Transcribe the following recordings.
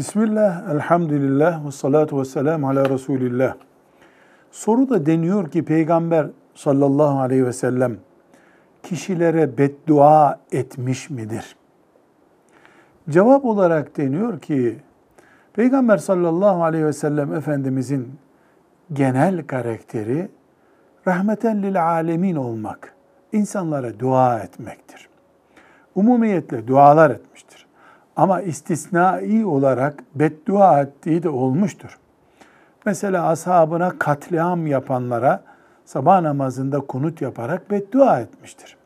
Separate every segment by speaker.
Speaker 1: Bismillah, elhamdülillah ve salatu ve selamu ala Resulillah. Soruda deniyor ki Peygamber sallallahu aleyhi ve sellem kişilere beddua etmiş midir? Cevap olarak deniyor ki Peygamber sallallahu aleyhi ve sellem Efendimizin genel karakteri rahmeten lil alemin olmak, insanlara dua etmektir. Umumiyetle dualar etmiştir. Ama istisnai olarak beddua ettiği de olmuştur. Mesela ashabına katliam yapanlara sabah namazında kunut yaparak beddua etmiştir.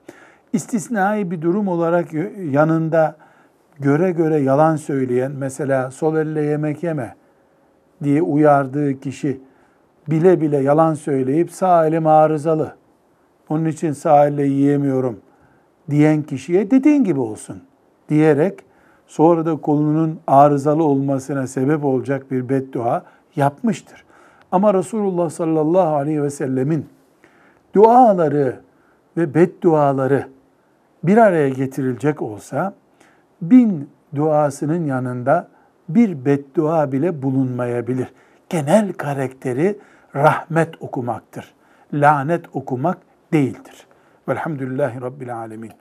Speaker 1: İstisnai bir durum olarak yanında göre göre yalan söyleyen, mesela sol elle yemek yeme diye uyardığı kişi bile bile yalan söyleyip sağ elim arızalı, onun için sağ elle yiyemiyorum diyen kişiye dediğin gibi olsun diyerek sonra da kolunun arızalı olmasına sebep olacak bir beddua yapmıştır. Ama Resulullah sallallahu aleyhi ve sellemin duaları ve bedduaları bir araya getirilecek olsa bin duasının yanında bir beddua bile bulunmayabilir. Genel karakteri rahmet okumaktır. Lanet okumak değildir. Velhamdülillahi Rabbil Alemin.